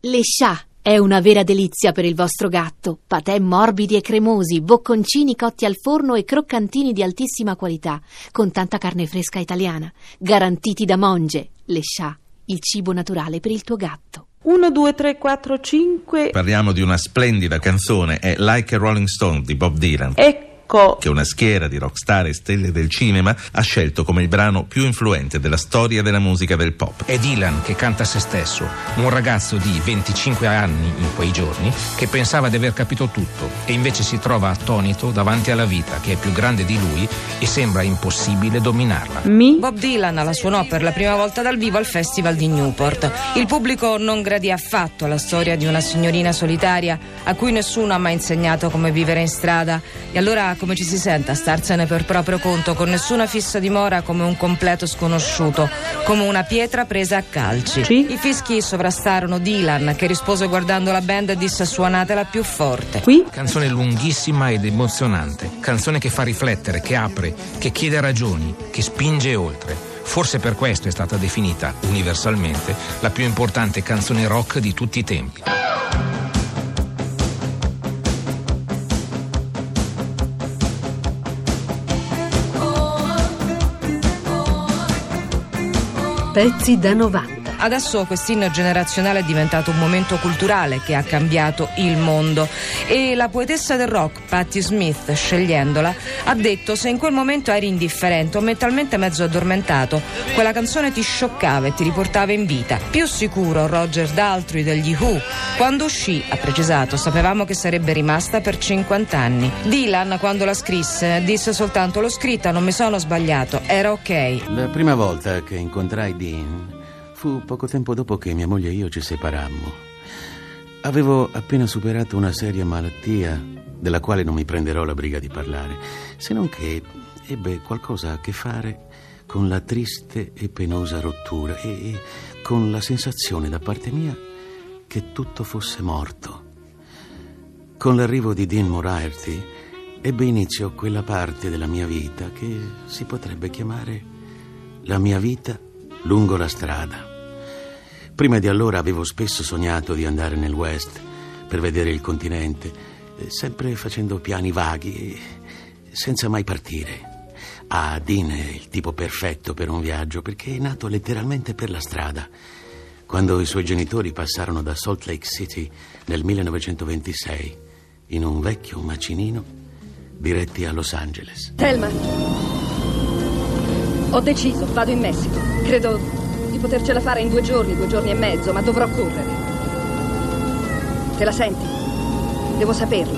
Le Chat è una vera delizia per il vostro gatto. Patè morbidi e cremosi, bocconcini cotti al forno e croccantini di altissima qualità, con tanta carne fresca italiana, garantiti da Monge. Le Chat, il cibo naturale per il tuo gatto. 1, 2, 3, 4, 5. Parliamo di una splendida canzone, è Like a Rolling Stone di Bob Dylan. Ecco. Che una schiera di rockstar e stelle del cinema ha scelto come il brano più influente della storia della musica del pop. È Dylan che canta se stesso, un ragazzo di 25 anni in quei giorni che pensava di aver capito tutto e invece si trova attonito davanti alla vita che è più grande di lui e sembra impossibile dominarla. Mi. Bob Dylan la suonò per la prima volta dal vivo al Festival di Newport. Il pubblico non gradì affatto la storia di una signorina solitaria a cui nessuno ha mai insegnato come vivere in strada e allora come ci si sente a starsene per proprio conto, con nessuna fissa dimora come un completo sconosciuto, come una pietra presa a calci. Sì. I fischi sovrastarono Dylan, che rispose guardando la band e disse suonatela più forte. Qui. Canzone lunghissima ed emozionante, canzone che fa riflettere, che apre, che chiede ragioni, che spinge oltre. Forse per questo è stata definita universalmente la più importante canzone rock di tutti i tempi. Pezzi da 90. Adesso quest'inno generazionale è diventato un momento culturale che ha cambiato il mondo e la poetessa del rock, Patti Smith, scegliendola, ha detto se in quel momento eri indifferente o mentalmente mezzo addormentato, quella canzone ti scioccava e ti riportava in vita. Più sicuro Roger Daltrey degli Who. Quando uscì, ha precisato, sapevamo che sarebbe rimasta per 50 anni. Dylan, quando la scrisse, disse soltanto l'ho scritta, non mi sono sbagliato, era ok. La prima volta che incontrai Dean fu poco tempo dopo che mia moglie e io ci separammo. Avevo appena superato una seria malattia della quale non mi prenderò la briga di parlare, se non che ebbe qualcosa a che fare con la triste e penosa rottura e, e con la sensazione da parte mia che tutto fosse morto. Con l'arrivo di Dean Moriarty ebbe inizio quella parte della mia vita che si potrebbe chiamare la mia vita lungo la strada. Prima di allora avevo spesso sognato di andare nel West per vedere il continente, eh, sempre facendo piani vaghi e senza mai partire. Ah, Dean è il tipo perfetto per un viaggio perché è nato letteralmente per la strada. Quando i suoi genitori passarono da Salt Lake City nel 1926 in un vecchio macinino diretti a Los Angeles. Telma, ho deciso, vado in Messico. Credo di potercela fare in due giorni, due giorni e mezzo, ma dovrò correre. Te la senti? Devo saperlo.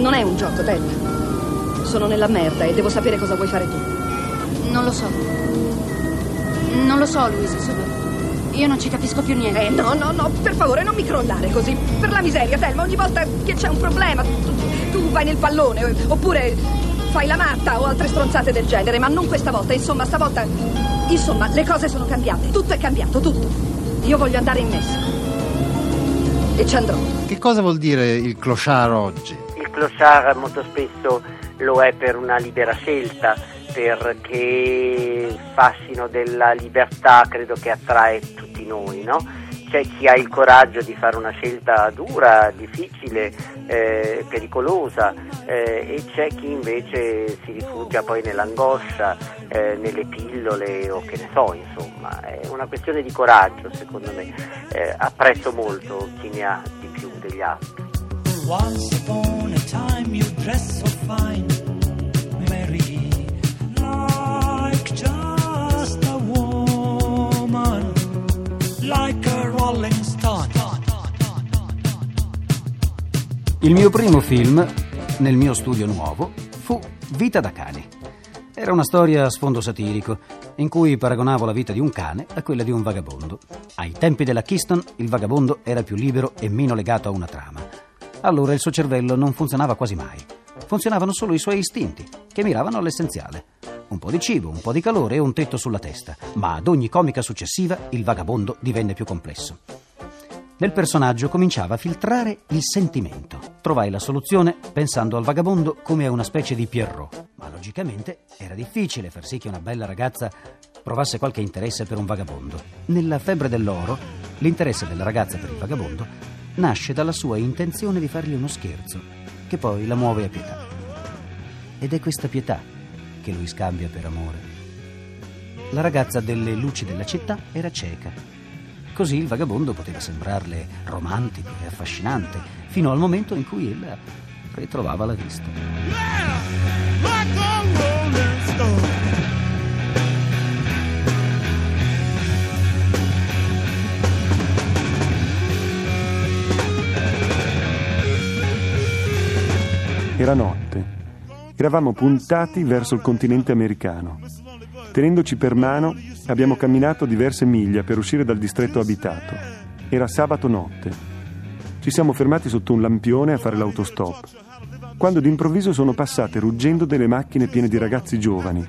Non è un gioco, Telma. Sono nella merda e devo sapere cosa vuoi fare tu. Non lo so. Non lo so, Luisa, sono... Io non ci capisco più niente. Eh, no, no, no, per favore, non mi crollare così. Per la miseria, Telma, ogni volta che c'è un problema, tu, tu vai nel pallone, oppure fai la matta o altre stronzate del genere, ma non questa volta. Insomma, stavolta. Insomma, le cose sono cambiate. Tutto è cambiato, tutto. Io voglio andare in Messico. E ci andrò. Che cosa vuol dire il clochard oggi? Il clochard molto spesso lo è per una libera scelta, perché il fascino della libertà credo che attrae tutti noi, no? C'è chi ha il coraggio di fare una scelta dura, difficile, eh, pericolosa eh, e c'è chi invece si rifugia poi nell'angoscia, eh, nelle pillole o che ne so, insomma, è una questione di coraggio secondo me. Eh, apprezzo molto chi ne ha di più degli altri. Once upon a time you dress so fine, Il mio primo film, nel mio studio nuovo, fu Vita da cani. Era una storia a sfondo satirico, in cui paragonavo la vita di un cane a quella di un vagabondo. Ai tempi della Keystone, il vagabondo era più libero e meno legato a una trama. Allora il suo cervello non funzionava quasi mai. Funzionavano solo i suoi istinti, che miravano all'essenziale. Un po' di cibo, un po' di calore e un tetto sulla testa, ma ad ogni comica successiva il vagabondo divenne più complesso. Nel personaggio cominciava a filtrare il sentimento. Trovai la soluzione pensando al vagabondo come a una specie di Pierrot. Ma logicamente era difficile far sì che una bella ragazza provasse qualche interesse per un vagabondo. Nella febbre dell'oro L'interesse della ragazza per il vagabondo nasce dalla sua intenzione di fargli uno scherzo, che poi la muove a pietà. Ed è questa pietà che lui scambia per amore. La ragazza delle luci della città era cieca. Così il vagabondo poteva sembrarle romantico e affascinante, fino al momento in cui ella ritrovava la vista. Era notte. Eravamo puntati verso il continente americano. Tenendoci per mano, abbiamo camminato diverse miglia per uscire dal distretto abitato. Era sabato notte. Ci siamo fermati sotto un lampione a fare l'autostop. Quando d'improvviso sono passate ruggendo delle macchine piene di ragazzi giovani,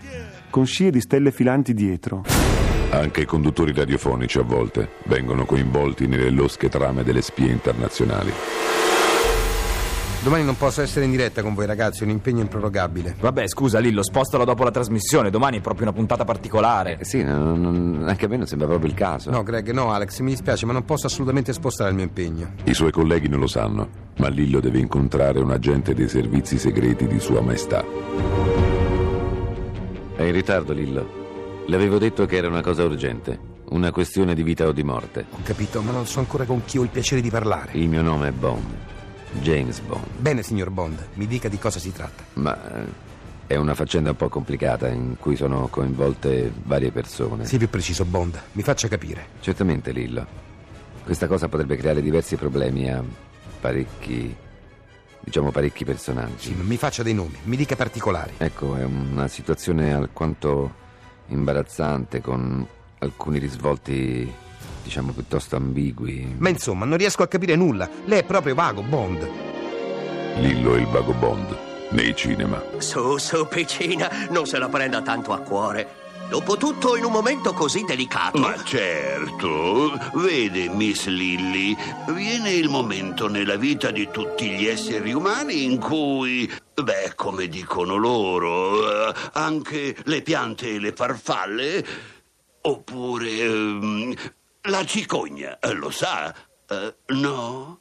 con scie di stelle filanti dietro. Anche i conduttori radiofonici a volte vengono coinvolti nelle losche trame delle spie internazionali. Domani non posso essere in diretta con voi ragazzi, ho un impegno improrogabile. Vabbè, scusa Lillo, spostalo dopo la trasmissione, domani è proprio una puntata particolare. Eh, sì, non- non- anche a me non sembra proprio il caso. No, Greg, no, Alex, mi dispiace, ma non posso assolutamente spostare il mio impegno. I suoi colleghi non lo sanno, ma Lillo deve incontrare un agente dei servizi segreti di Sua Maestà. È in ritardo, Lillo. Le avevo detto che era una cosa urgente. Una questione di vita o di morte. Ho capito, ma non so ancora con chi ho il piacere di parlare. Il mio nome è Bond. James Bond. Bene, signor Bond, mi dica di cosa si tratta. Ma eh, è una faccenda un po' complicata in cui sono coinvolte varie persone. Sia più preciso, Bond, mi faccia capire. Certamente, Lillo. Questa cosa potrebbe creare diversi problemi a parecchi. diciamo parecchi personaggi. Sì, mi faccia dei nomi, mi dica particolari. Ecco, è una situazione alquanto imbarazzante con alcuni risvolti, diciamo, piuttosto ambigui. Ma insomma, non riesco a capire nulla. Lei è proprio vago, Bond. Lillo e il vago Bond, nei cinema. Su, su, piccina, non se la prenda tanto a cuore. Dopotutto, in un momento così delicato. Ma certo, vede, Miss Lilly, viene il momento nella vita di tutti gli esseri umani in cui, beh, come dicono loro, eh, anche le piante e le farfalle, oppure ehm, la cicogna, eh, lo sa, eh, no?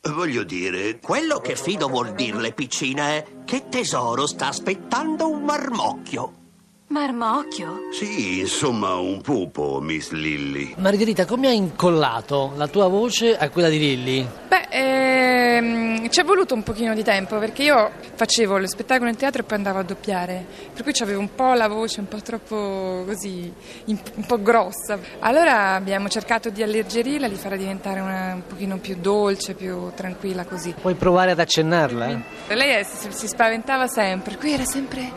Voglio dire, Quello che fido vuol dirle, piccina, è che tesoro sta aspettando un marmocchio. Marmocchio? sì, insomma, un pupo, Miss Lilly. Margherita, come hai incollato la tua voce a quella di Lilly? Beh, ehm, ci è voluto un pochino di tempo perché io facevo lo spettacolo in teatro e poi andavo a doppiare, per cui avevo un po' la voce un po' troppo così, un po' grossa. Allora abbiamo cercato di alleggerirla, di farla diventare una, un pochino più dolce, più tranquilla così. Puoi provare ad accennarla? Lei è- si, si spaventava sempre, cui era sempre,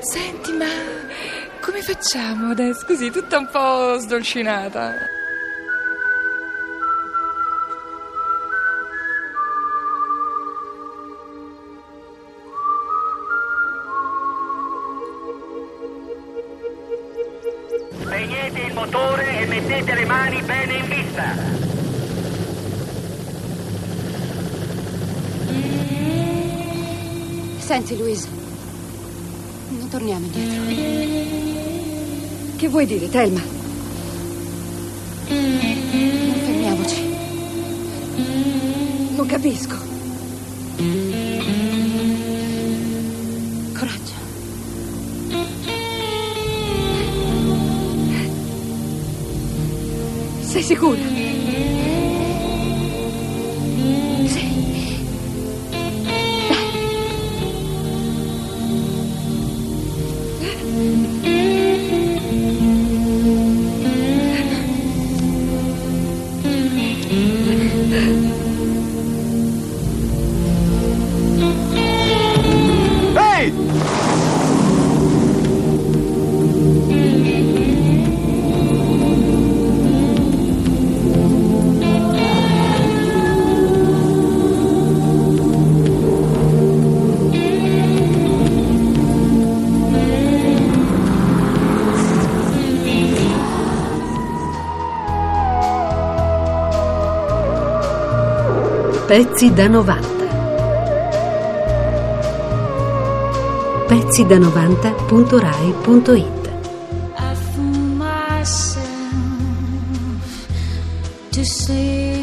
senti ma come facciamo adesso? Così, tutta un po' sdolcinata. Il motore e mettete le mani bene in vista. Senti, Louise. Non torniamo indietro. Che vuoi dire, Thelma? Non fermiamoci. Non capisco. Good. Pezzi da 90. Pezzi da 90.rai.it to see